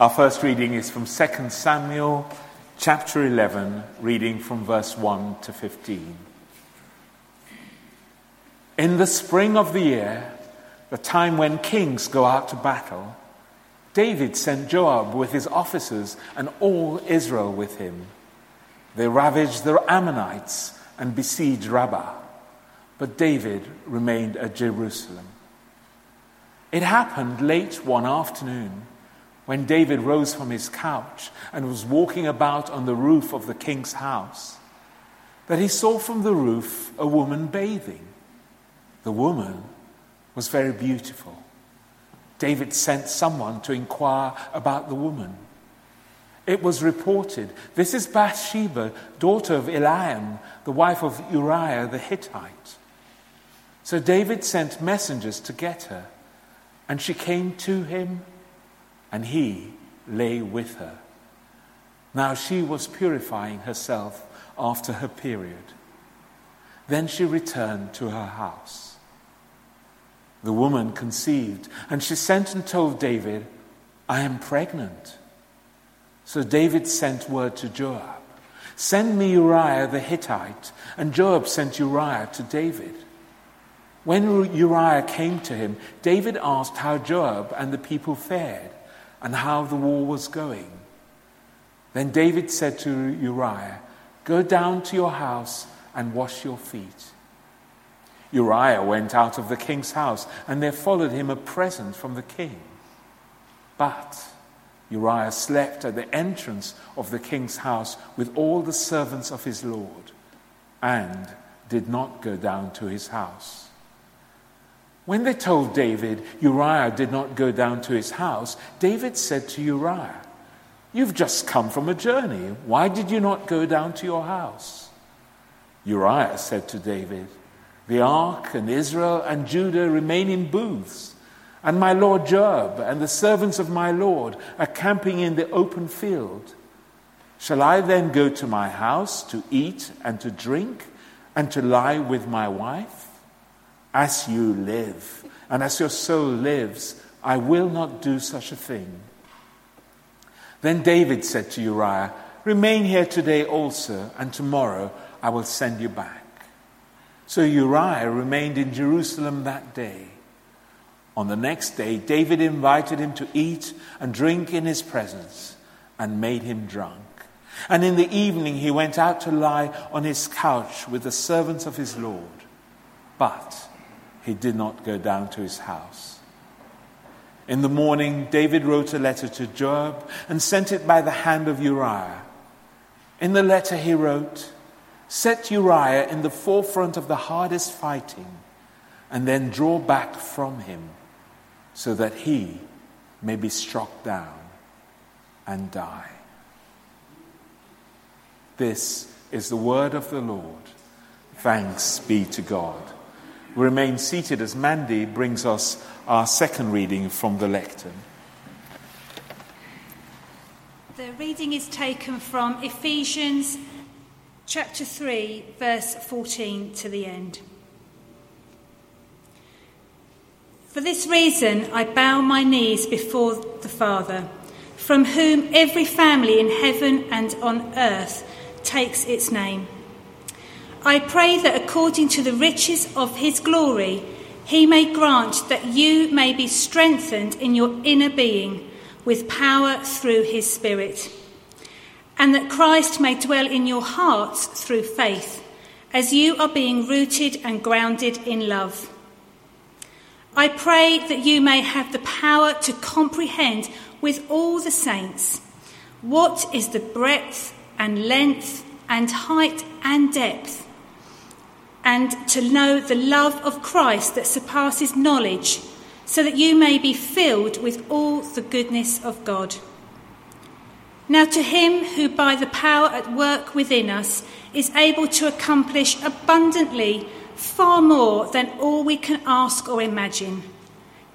Our first reading is from 2 Samuel chapter 11, reading from verse 1 to 15. In the spring of the year, the time when kings go out to battle, David sent Joab with his officers and all Israel with him. They ravaged the Ammonites and besieged Rabbah, but David remained at Jerusalem. It happened late one afternoon when David rose from his couch and was walking about on the roof of the king's house that he saw from the roof a woman bathing. The woman was very beautiful. David sent someone to inquire about the woman. It was reported, This is Bathsheba, daughter of Eliam, the wife of Uriah the Hittite. So David sent messengers to get her. And she came to him, and he lay with her. Now she was purifying herself after her period. Then she returned to her house. The woman conceived, and she sent and told David, I am pregnant. So David sent word to Joab Send me Uriah the Hittite. And Joab sent Uriah to David. When Uriah came to him, David asked how Joab and the people fared and how the war was going. Then David said to Uriah, Go down to your house and wash your feet. Uriah went out of the king's house, and there followed him a present from the king. But Uriah slept at the entrance of the king's house with all the servants of his lord, and did not go down to his house. When they told David Uriah did not go down to his house, David said to Uriah, You've just come from a journey. Why did you not go down to your house? Uriah said to David, The ark and Israel and Judah remain in booths, and my lord Joab and the servants of my lord are camping in the open field. Shall I then go to my house to eat and to drink and to lie with my wife? As you live, and as your soul lives, I will not do such a thing. Then David said to Uriah, Remain here today also, and tomorrow I will send you back. So Uriah remained in Jerusalem that day. On the next day, David invited him to eat and drink in his presence and made him drunk. And in the evening, he went out to lie on his couch with the servants of his Lord. But he did not go down to his house. In the morning, David wrote a letter to Joab and sent it by the hand of Uriah. In the letter, he wrote, Set Uriah in the forefront of the hardest fighting, and then draw back from him, so that he may be struck down and die. This is the word of the Lord. Thanks be to God. Remain seated as Mandy brings us our second reading from the lectern. The reading is taken from Ephesians chapter 3, verse 14 to the end. For this reason, I bow my knees before the Father, from whom every family in heaven and on earth takes its name. I pray that according to the riches of his glory, he may grant that you may be strengthened in your inner being with power through his Spirit, and that Christ may dwell in your hearts through faith, as you are being rooted and grounded in love. I pray that you may have the power to comprehend with all the saints what is the breadth and length and height and depth and to know the love of Christ that surpasses knowledge, so that you may be filled with all the goodness of God. Now, to him who by the power at work within us is able to accomplish abundantly far more than all we can ask or imagine,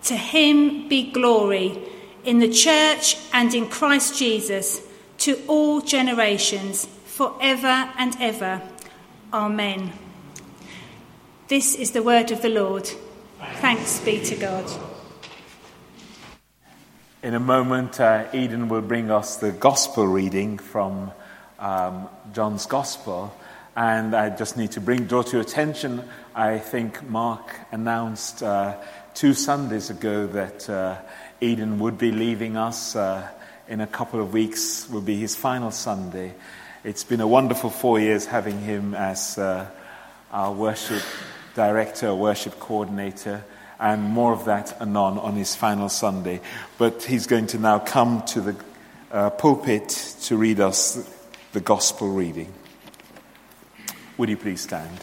to him be glory in the church and in Christ Jesus to all generations, forever and ever. Amen. This is the word of the Lord. Thanks be to God. In a moment, uh, Eden will bring us the gospel reading from um, John's gospel. And I just need to bring, draw to your attention, I think Mark announced uh, two Sundays ago that uh, Eden would be leaving us uh, in a couple of weeks, will be his final Sunday. It's been a wonderful four years having him as uh, our worship director, worship coordinator and more of that anon on his final Sunday. But he's going to now come to the uh, pulpit to read us the gospel reading. Would you please stand?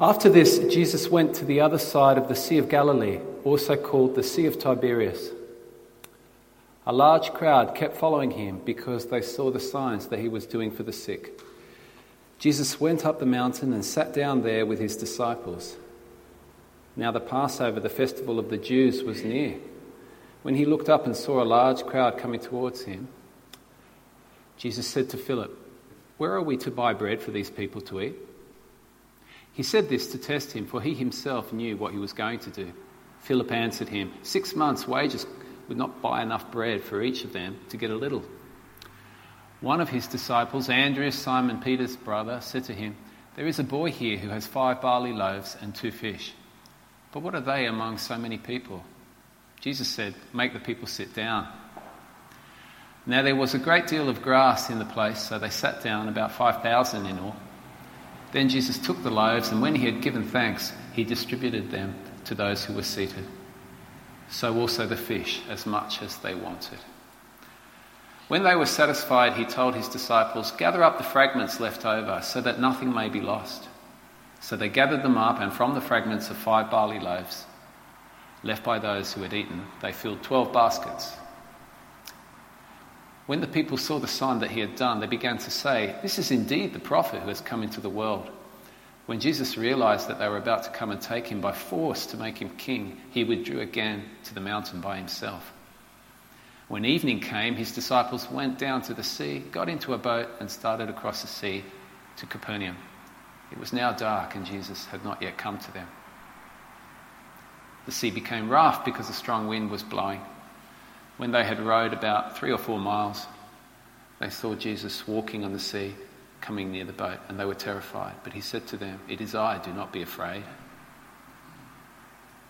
After this, Jesus went to the other side of the Sea of Galilee, also called the Sea of Tiberias. A large crowd kept following him because they saw the signs that he was doing for the sick. Jesus went up the mountain and sat down there with his disciples. Now, the Passover, the festival of the Jews, was near. When he looked up and saw a large crowd coming towards him, Jesus said to Philip, Where are we to buy bread for these people to eat? He said this to test him, for he himself knew what he was going to do. Philip answered him, Six months' wages would not buy enough bread for each of them to get a little. One of his disciples, Andrew, Simon Peter's brother, said to him, There is a boy here who has five barley loaves and two fish. But what are they among so many people? Jesus said, Make the people sit down. Now there was a great deal of grass in the place, so they sat down, about 5,000 in all. Then Jesus took the loaves, and when he had given thanks, he distributed them to those who were seated so also the fish, as much as they wanted. When they were satisfied, he told his disciples, Gather up the fragments left over, so that nothing may be lost. So they gathered them up, and from the fragments of five barley loaves, left by those who had eaten, they filled twelve baskets. When the people saw the sign that he had done, they began to say, This is indeed the prophet who has come into the world. When Jesus realized that they were about to come and take him by force to make him king, he withdrew again to the mountain by himself. When evening came, his disciples went down to the sea, got into a boat, and started across the sea to Capernaum. It was now dark, and Jesus had not yet come to them. The sea became rough because a strong wind was blowing. When they had rowed about three or four miles, they saw Jesus walking on the sea coming near the boat, and they were terrified. But he said to them, It is I, do not be afraid.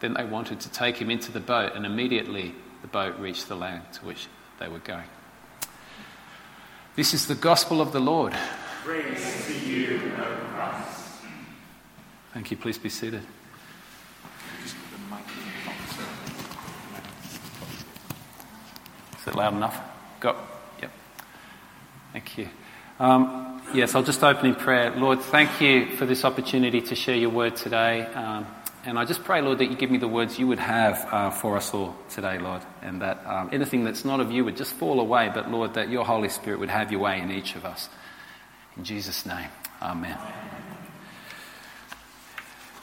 Then they wanted to take him into the boat, and immediately the boat reached the land to which they were going. This is the gospel of the Lord. Praise to you, O Christ. Thank you. Please be seated. Is it loud enough? Got? Yep. Thank you. Um, yes, I'll just open in prayer. Lord, thank you for this opportunity to share your word today. Um, and I just pray, Lord, that you give me the words you would have uh, for us all today, Lord, and that um, anything that's not of you would just fall away, but Lord, that your Holy Spirit would have your way in each of us. In Jesus' name, Amen.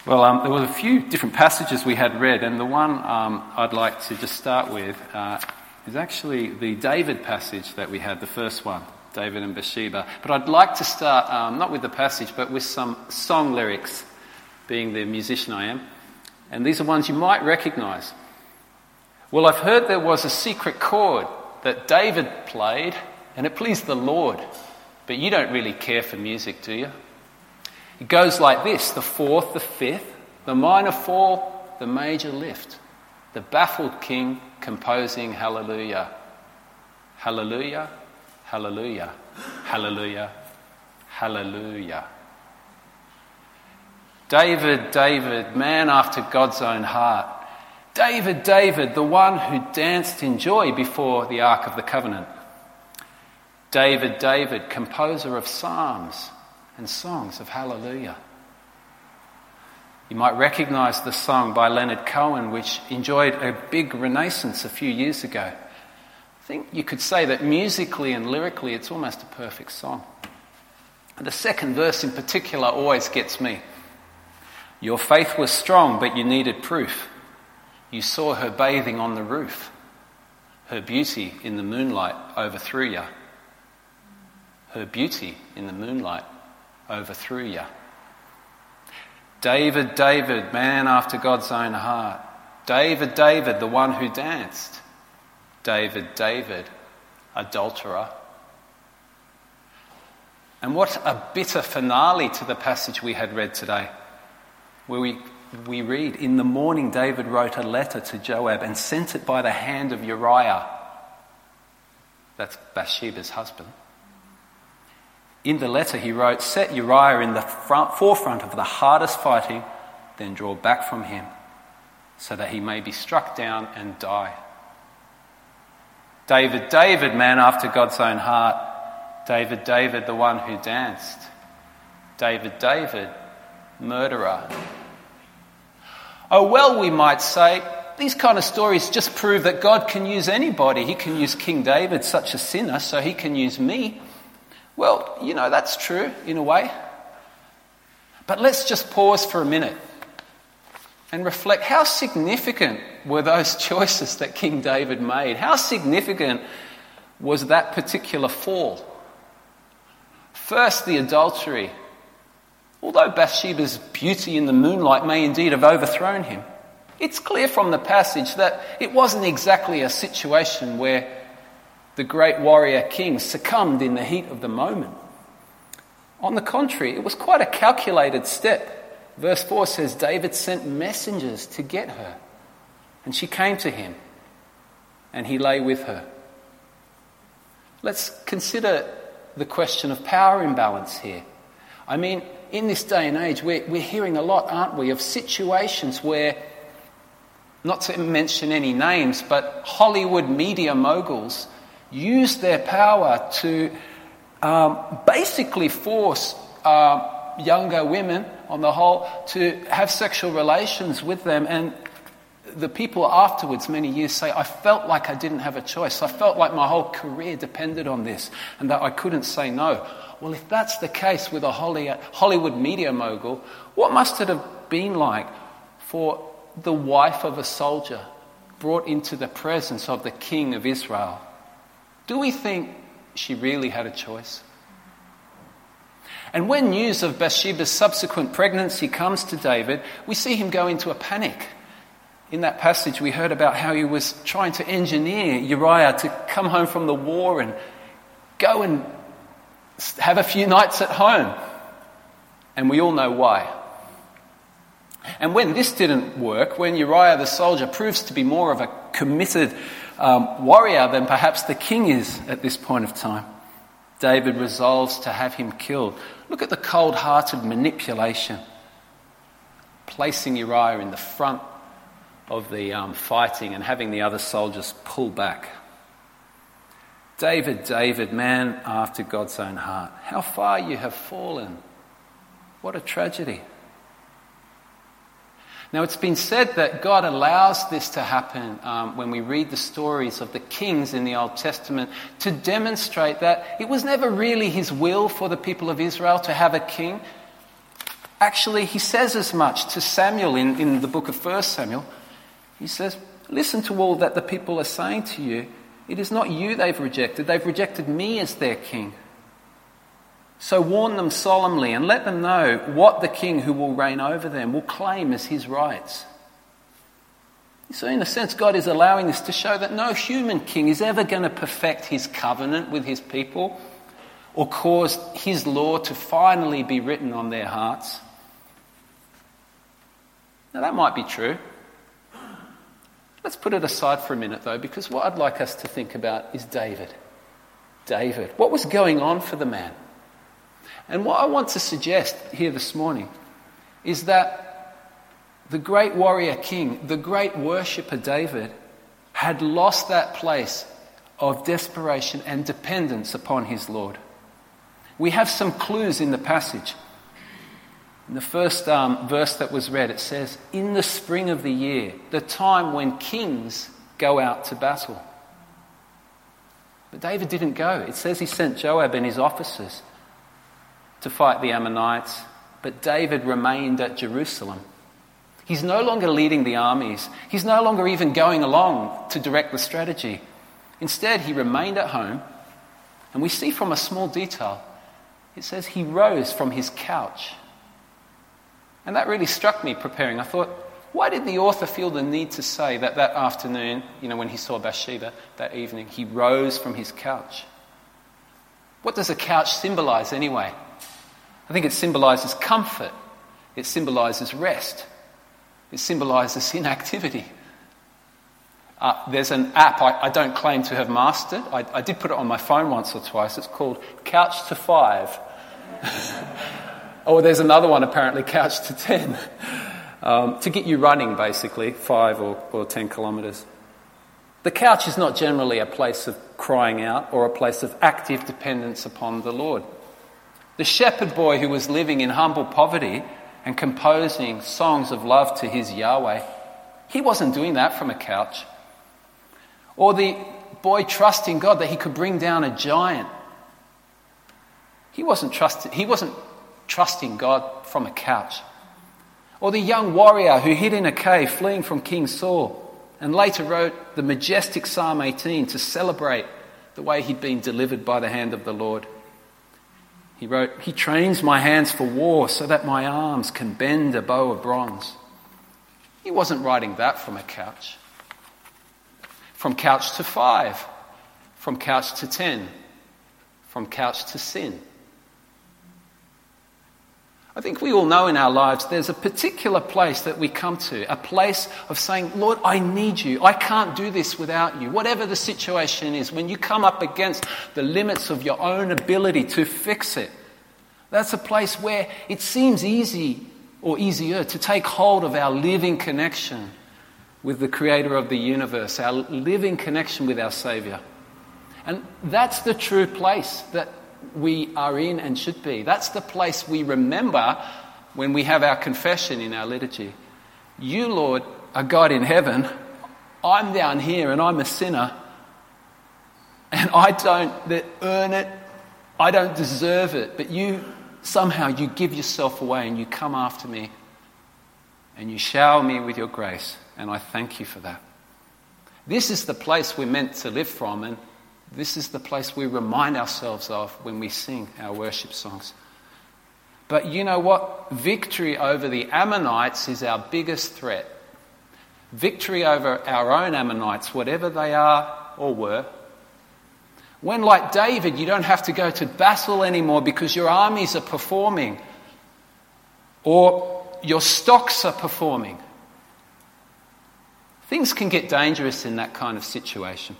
Well, um, there were a few different passages we had read, and the one um, I'd like to just start with uh, is actually the David passage that we had, the first one. David and Bathsheba. But I'd like to start um, not with the passage, but with some song lyrics, being the musician I am. And these are ones you might recognize. Well, I've heard there was a secret chord that David played, and it pleased the Lord. But you don't really care for music, do you? It goes like this the fourth, the fifth, the minor fall, the major lift. The baffled king composing hallelujah. Hallelujah, Hallelujah. Hallelujah. Hallelujah. David, David, man after God's own heart. David, David, the one who danced in joy before the Ark of the Covenant. David, David, composer of psalms and songs of hallelujah. You might recognize the song by Leonard Cohen, which enjoyed a big renaissance a few years ago. I think you could say that musically and lyrically it's almost a perfect song. The second verse in particular always gets me. Your faith was strong, but you needed proof. You saw her bathing on the roof. Her beauty in the moonlight overthrew you. her beauty in the moonlight overthrew you. David, David, man after God's own heart. David, David, the one who danced. David, David, adulterer. And what a bitter finale to the passage we had read today, where we, we read, In the morning, David wrote a letter to Joab and sent it by the hand of Uriah. That's Bathsheba's husband. In the letter, he wrote, Set Uriah in the front, forefront of the hardest fighting, then draw back from him, so that he may be struck down and die. David, David, man after God's own heart. David, David, the one who danced. David, David, murderer. Oh, well, we might say, these kind of stories just prove that God can use anybody. He can use King David, such a sinner, so he can use me. Well, you know, that's true in a way. But let's just pause for a minute and reflect how significant were those choices that King David made? How significant was that particular fall? First, the adultery. Although Bathsheba's beauty in the moonlight may indeed have overthrown him, it's clear from the passage that it wasn't exactly a situation where the great warrior king succumbed in the heat of the moment. On the contrary, it was quite a calculated step. Verse 4 says David sent messengers to get her, and she came to him, and he lay with her. Let's consider the question of power imbalance here. I mean, in this day and age, we're, we're hearing a lot, aren't we, of situations where, not to mention any names, but Hollywood media moguls use their power to um, basically force uh, younger women, on the whole, to have sexual relations with them. And the people afterwards, many years, say, I felt like I didn't have a choice. I felt like my whole career depended on this and that I couldn't say no. Well, if that's the case with a uh, Hollywood media mogul, what must it have been like for the wife of a soldier brought into the presence of the king of Israel? Do we think she really had a choice? And when news of Bathsheba's subsequent pregnancy comes to David, we see him go into a panic. In that passage, we heard about how he was trying to engineer Uriah to come home from the war and go and have a few nights at home. And we all know why. And when this didn't work, when Uriah the soldier proves to be more of a committed um, warrior than perhaps the king is at this point of time. David resolves to have him killed. Look at the cold hearted manipulation, placing Uriah in the front of the um, fighting and having the other soldiers pull back. David, David, man after God's own heart, how far you have fallen. What a tragedy. Now, it's been said that God allows this to happen um, when we read the stories of the kings in the Old Testament to demonstrate that it was never really his will for the people of Israel to have a king. Actually, he says as much to Samuel in, in the book of 1 Samuel. He says, Listen to all that the people are saying to you. It is not you they've rejected, they've rejected me as their king. So warn them solemnly and let them know what the king who will reign over them will claim as his rights. So, in a sense, God is allowing this to show that no human king is ever going to perfect his covenant with his people or cause his law to finally be written on their hearts. Now, that might be true. Let's put it aside for a minute, though, because what I'd like us to think about is David. David. What was going on for the man? And what I want to suggest here this morning is that the great warrior king, the great worshipper David, had lost that place of desperation and dependence upon his Lord. We have some clues in the passage. In the first um, verse that was read, it says, In the spring of the year, the time when kings go out to battle. But David didn't go. It says he sent Joab and his officers to fight the Ammonites, but David remained at Jerusalem. He's no longer leading the armies. He's no longer even going along to direct the strategy. Instead, he remained at home And we see from a small detail, it says he rose from his couch. And that really struck me preparing. I thought, why did the author feel the need to say that that afternoon, you know, when he saw Bathsheba that evening, he rose from his couch? What does a couch symbolize anyway? I think it symbolizes comfort, it symbolizes rest, it symbolizes inactivity. Uh, there's an app I, I, don't claim to have mastered. I, I did put it on my phone once or twice. It's called Couch to Five. or there's another one apparently, Couch to Ten, um, to get you running basically, five or, or ten kilometres. The couch is not generally a place of crying out or a place of active dependence upon the Lord. The shepherd boy who was living in humble poverty and composing songs of love to his Yahweh, he wasn't doing that from a couch. Or the boy trusting God that he could bring down a giant. He wasn't, trusting, he wasn't trusting God from a couch. Or the young warrior who hid in a cave fleeing from King Saul and later wrote the majestic Psalm 18 to celebrate the way he'd been delivered by the hand of the Lord. He wrote, He trains my hands for war so that my arms can bend a bow of bronze. He wasn't writing that from a couch. From couch to five, from couch to ten, from couch to sin. I think we all know in our lives there's a particular place that we come to, a place of saying, Lord, I need you. I can't do this without you. Whatever the situation is, when you come up against the limits of your own ability to fix it, that's a place where it seems easy or easier to take hold of our living connection with the creator of the universe, our living connection with our Savior. And that's the true place that we are in and should be. That's the place we remember when we have our confession in our liturgy. You, Lord, are God in heaven. I'm down here and I'm a sinner. And I don't earn it. I don't deserve it. But you, somehow, you give yourself away and you come after me. And you shower me with your grace. And I thank you for that. This is the place we're meant to live from. And this is the place we remind ourselves of when we sing our worship songs. But you know what? Victory over the Ammonites is our biggest threat. Victory over our own Ammonites, whatever they are or were. When, like David, you don't have to go to battle anymore because your armies are performing or your stocks are performing. Things can get dangerous in that kind of situation.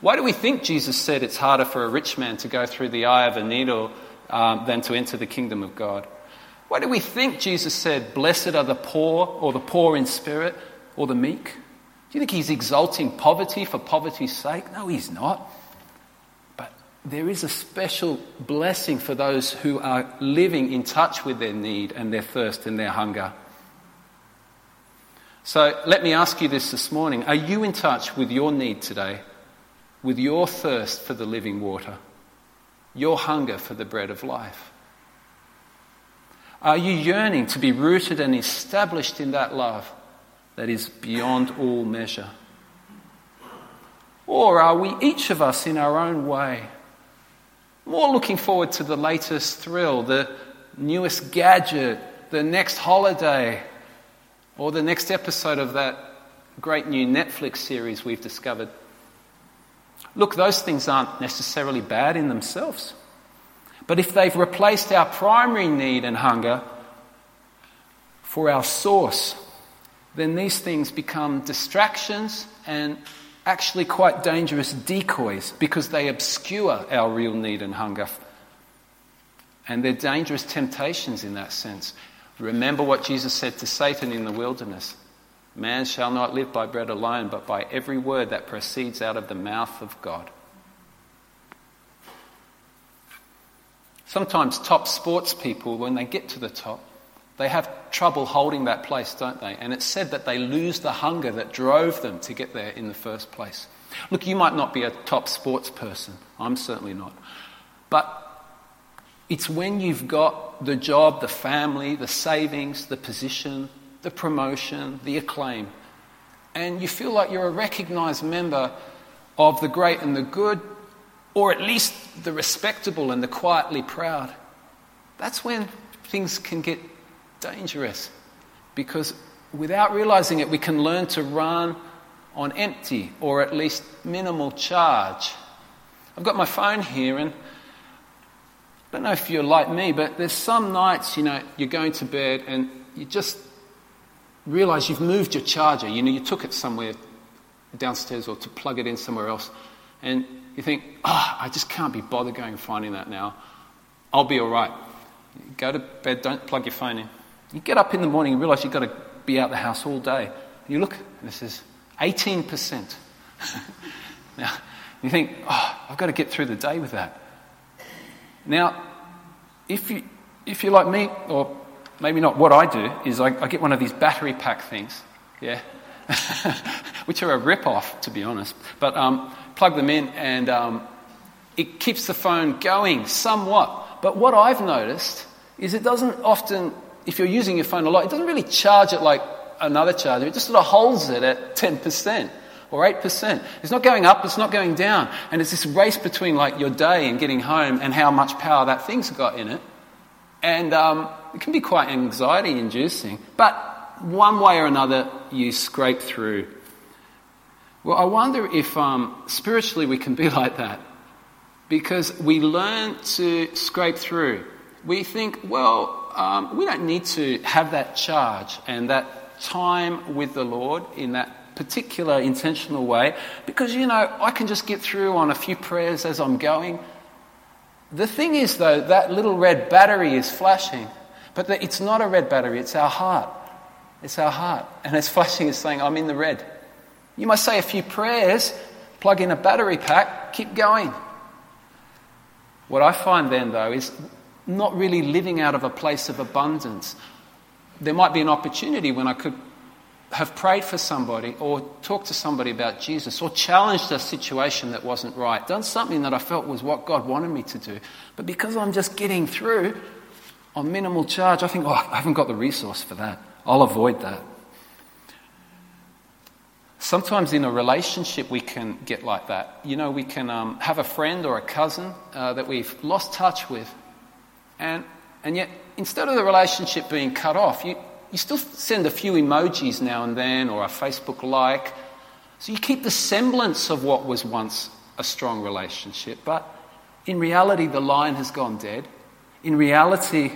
Why do we think Jesus said it's harder for a rich man to go through the eye of a needle um, than to enter the kingdom of God? Why do we think Jesus said, Blessed are the poor, or the poor in spirit, or the meek? Do you think he's exalting poverty for poverty's sake? No, he's not. But there is a special blessing for those who are living in touch with their need and their thirst and their hunger. So let me ask you this this morning. Are you in touch with your need today? With your thirst for the living water, your hunger for the bread of life? Are you yearning to be rooted and established in that love that is beyond all measure? Or are we, each of us in our own way, more looking forward to the latest thrill, the newest gadget, the next holiday, or the next episode of that great new Netflix series we've discovered? Look, those things aren't necessarily bad in themselves. But if they've replaced our primary need and hunger for our source, then these things become distractions and actually quite dangerous decoys because they obscure our real need and hunger. And they're dangerous temptations in that sense. Remember what Jesus said to Satan in the wilderness Man shall not live by bread alone, but by every word that proceeds out of the mouth of God. Sometimes top sports people, when they get to the top, they have trouble holding that place, don't they? And it's said that they lose the hunger that drove them to get there in the first place. Look, you might not be a top sports person. I'm certainly not. But it's when you've got the job, the family, the savings, the position, the promotion, the acclaim. And you feel like you're a recognized member of the great and the good, or at least the respectable and the quietly proud, that's when things can get dangerous. Because without realizing it, we can learn to run on empty or at least minimal charge. I've got my phone here, and I don't know if you're like me, but there's some nights, you know, you're going to bed and you just realize you've moved your charger. You know, you took it somewhere downstairs or to plug it in somewhere else, and you think, oh, I just can't be bothered going and finding that now. I'll be all right. You go to bed, don't plug your phone in. You get up in the morning and realize you've got to be out the house all day. You look, and it says 18%. now, you think, oh, I've got to get through the day with that. Now, if, you, if you're like me, or maybe not, what I do is I, I get one of these battery pack things, yeah, which are a rip off, to be honest. But um, plug them in, and um, it keeps the phone going somewhat. But what I've noticed is it doesn't often, if you're using your phone a lot, it doesn't really charge it like another charger. It just sort of holds it at 10% or 8%. It's not going up, it's not going down. And it's this race between like your day and getting home and how much power that thing's got in it. And um, it can be quite anxiety inducing. But one way or another, you scrape through. Well, I wonder if um, spiritually we can be like that. Because we learn to scrape through. We think, well, um, we don't need to have that charge and that time with the Lord in that particular intentional way because, you know, I can just get through on a few prayers as I'm going. The thing is, though, that little red battery is flashing, but it's not a red battery, it's our heart. It's our heart. And it's flashing, it's saying, I'm in the red. You must say a few prayers, plug in a battery pack, keep going. What I find then, though, is not really living out of a place of abundance. There might be an opportunity when I could have prayed for somebody or talked to somebody about Jesus or challenged a situation that wasn't right, done something that I felt was what God wanted me to do. But because I'm just getting through on minimal charge, I think, oh, I haven't got the resource for that. I'll avoid that. Sometimes in a relationship we can get like that. You know, we can um, have a friend or a cousin uh, that we've lost touch with, and, and yet instead of the relationship being cut off, you, you still send a few emojis now and then or a Facebook like. So you keep the semblance of what was once a strong relationship, but in reality, the line has gone dead. In reality,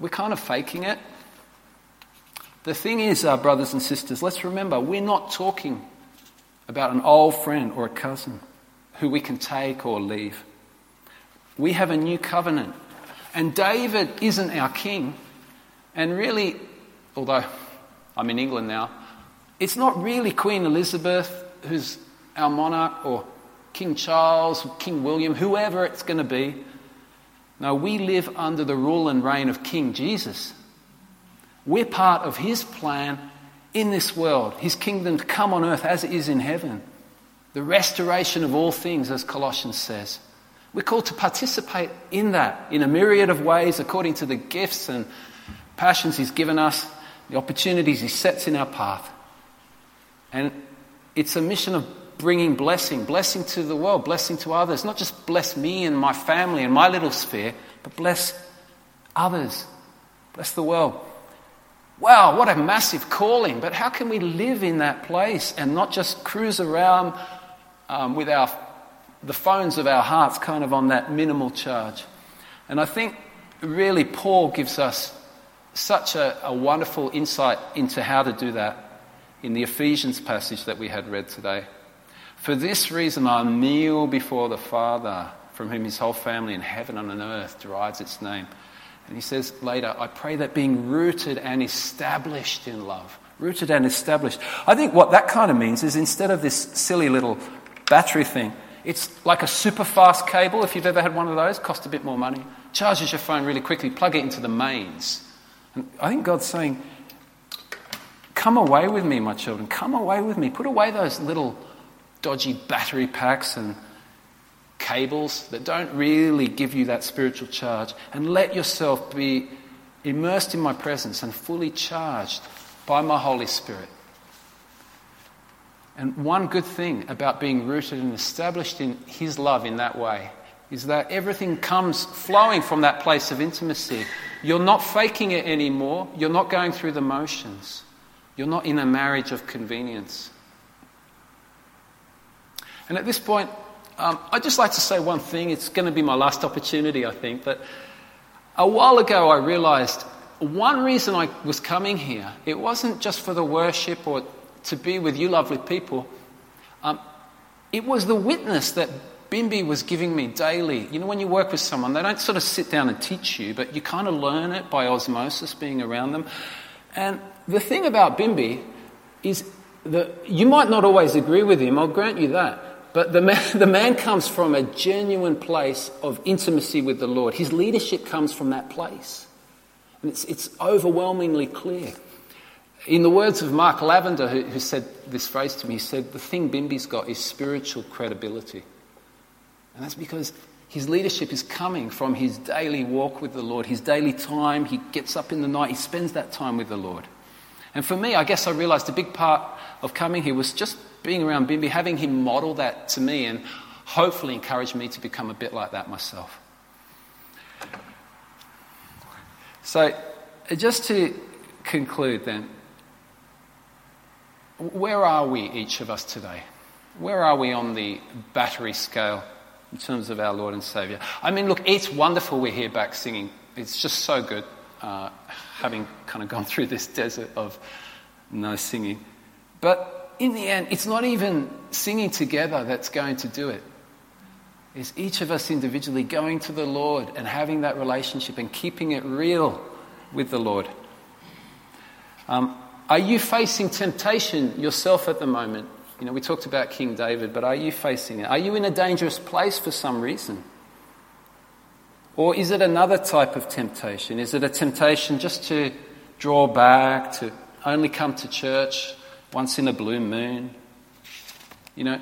we're kind of faking it. The thing is, uh, brothers and sisters, let's remember we're not talking about an old friend or a cousin who we can take or leave. We have a new covenant. And David isn't our king. And really, although I'm in England now, it's not really Queen Elizabeth who's our monarch or King Charles, King William, whoever it's going to be. No, we live under the rule and reign of King Jesus. We're part of his plan in this world, his kingdom to come on earth as it is in heaven. The restoration of all things, as Colossians says. We're called to participate in that in a myriad of ways according to the gifts and passions he's given us the opportunities He sets in our path. And it's a mission of bringing blessing, blessing to the world, blessing to others. Not just bless me and my family and my little sphere, but bless others, bless the world. Wow, what a massive calling. But how can we live in that place and not just cruise around um, with our, the phones of our hearts kind of on that minimal charge? And I think really Paul gives us such a, a wonderful insight into how to do that in the Ephesians passage that we had read today. For this reason, I kneel before the Father, from whom his whole family in heaven and on earth derives its name. And he says later, I pray that being rooted and established in love, rooted and established. I think what that kind of means is instead of this silly little battery thing, it's like a super fast cable. If you've ever had one of those, cost a bit more money. Charges your phone really quickly, plug it into the mains. And I think God's saying, Come away with me, my children. Come away with me. Put away those little dodgy battery packs and cables that don't really give you that spiritual charge. And let yourself be immersed in my presence and fully charged by my Holy Spirit. And one good thing about being rooted and established in His love in that way is that everything comes flowing from that place of intimacy. You're not faking it anymore. You're not going through the motions. You're not in a marriage of convenience. And at this point, um, I'd just like to say one thing. It's going to be my last opportunity, I think. But a while ago, I realized one reason I was coming here, it wasn't just for the worship or to be with you lovely people. Um, it was the witness that Bimbi was giving me daily. You know, when you work with someone, they don't sort of sit down and teach you, but you kind of learn it by osmosis being around them. And the thing about Bimbi is that you might not always agree with him, I'll grant you that. But the man, the man comes from a genuine place of intimacy with the Lord. His leadership comes from that place. And it's, it's overwhelmingly clear. In the words of Mark Lavender, who, who said this phrase to me, he said, The thing Bimby's got is spiritual credibility. And that's because his leadership is coming from his daily walk with the Lord, his daily time. He gets up in the night, he spends that time with the Lord. And for me, I guess I realized a big part of coming here was just being around Bimby, having him model that to me and hopefully encourage me to become a bit like that myself. So, just to conclude then, where are we, each of us today? Where are we on the battery scale in terms of our Lord and Saviour? I mean, look, it's wonderful we're here back singing. It's just so good uh, having kind of gone through this desert of no singing. But in the end, it's not even singing together that's going to do it. It's each of us individually going to the Lord and having that relationship and keeping it real with the Lord. Um, are you facing temptation yourself at the moment? You know, we talked about King David, but are you facing it? Are you in a dangerous place for some reason? Or is it another type of temptation? Is it a temptation just to draw back, to only come to church once in a blue moon? You know,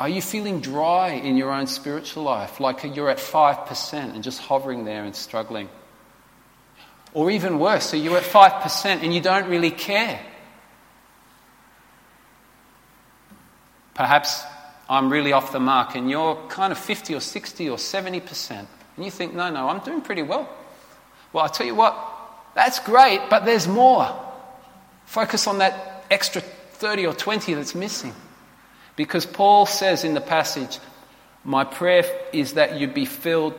are you feeling dry in your own spiritual life, like you're at 5% and just hovering there and struggling? Or even worse, so you're at 5% and you don't really care. Perhaps I'm really off the mark and you're kind of 50 or 60 or 70%. And you think, no, no, I'm doing pretty well. Well, i tell you what, that's great, but there's more. Focus on that extra 30 or 20 that's missing. Because Paul says in the passage, My prayer is that you be filled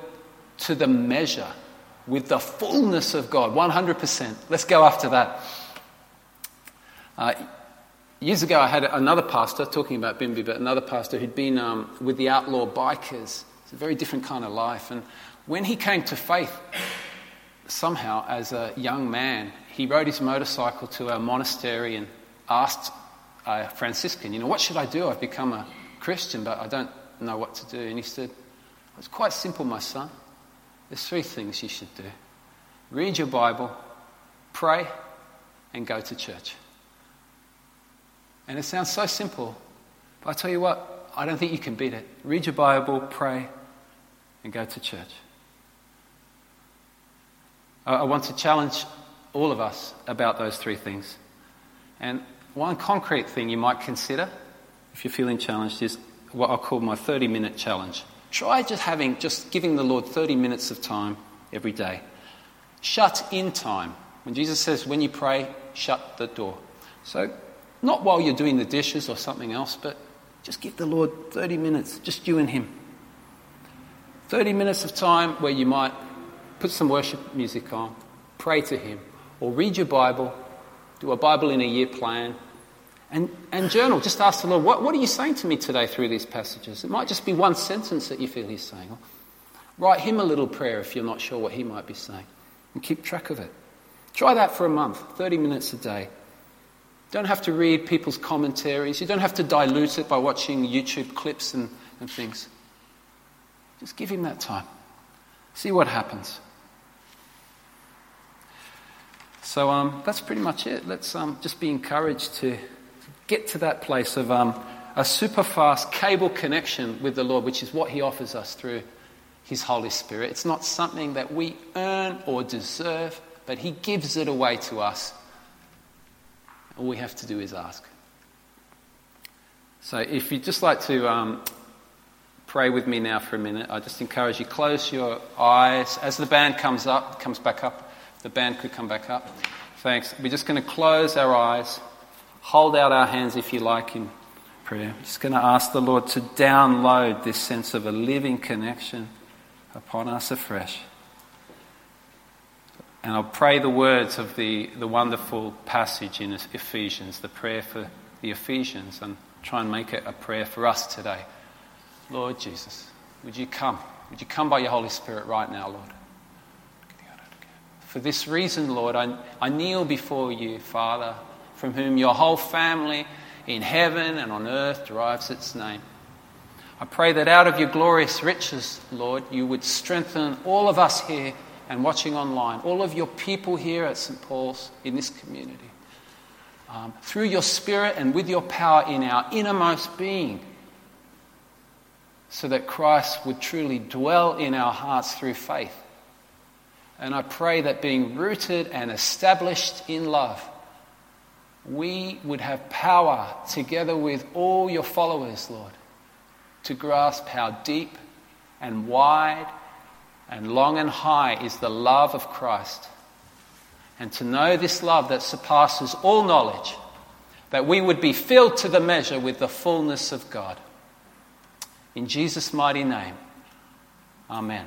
to the measure with the fullness of God, 100%. Let's go after that. Uh, years ago, I had another pastor, talking about Bimby, but another pastor who'd been um, with the outlaw bikers. It's a very different kind of life. And when he came to faith, somehow, as a young man, he rode his motorcycle to a monastery and asked a Franciscan, You know, what should I do? I've become a Christian, but I don't know what to do. And he said, It's quite simple, my son. There's three things you should do read your Bible, pray, and go to church. And it sounds so simple, but I tell you what, I don't think you can beat it. Read your Bible, pray, and go to church. I want to challenge all of us about those three things. And one concrete thing you might consider, if you're feeling challenged, is what I'll call my 30 minute challenge. Try just having, just giving the Lord 30 minutes of time every day. Shut in time. When Jesus says, when you pray, shut the door. So, not while you're doing the dishes or something else, but just give the Lord 30 minutes, just you and Him. 30 minutes of time where you might put some worship music on, pray to Him, or read your Bible, do a Bible in a year plan, and, and journal. Just ask the Lord, what, what are you saying to me today through these passages? It might just be one sentence that you feel He's saying. Write Him a little prayer if you're not sure what He might be saying, and keep track of it. Try that for a month, 30 minutes a day. Don't have to read people's commentaries. You don't have to dilute it by watching YouTube clips and, and things. Just give Him that time. See what happens. So um, that's pretty much it. Let's um, just be encouraged to get to that place of um, a super fast cable connection with the Lord, which is what He offers us through His Holy Spirit. It's not something that we earn or deserve, but He gives it away to us. All we have to do is ask. So if you'd just like to um, pray with me now for a minute, I just encourage you close your eyes as the band comes up, comes back up. The band could come back up. Thanks. We're just going to close our eyes, hold out our hands if you like in prayer. We're just going to ask the Lord to download this sense of a living connection upon us afresh. And I'll pray the words of the, the wonderful passage in Ephesians, the prayer for the Ephesians, and try and make it a prayer for us today. Lord Jesus, would you come? Would you come by your Holy Spirit right now, Lord? For this reason, Lord, I, I kneel before you, Father, from whom your whole family in heaven and on earth derives its name. I pray that out of your glorious riches, Lord, you would strengthen all of us here and watching online, all of your people here at St. Paul's in this community. Um, through your Spirit and with your power in our innermost being, so that Christ would truly dwell in our hearts through faith. And I pray that being rooted and established in love, we would have power together with all your followers, Lord, to grasp how deep and wide and long and high is the love of Christ. And to know this love that surpasses all knowledge, that we would be filled to the measure with the fullness of God. In Jesus' mighty name, Amen.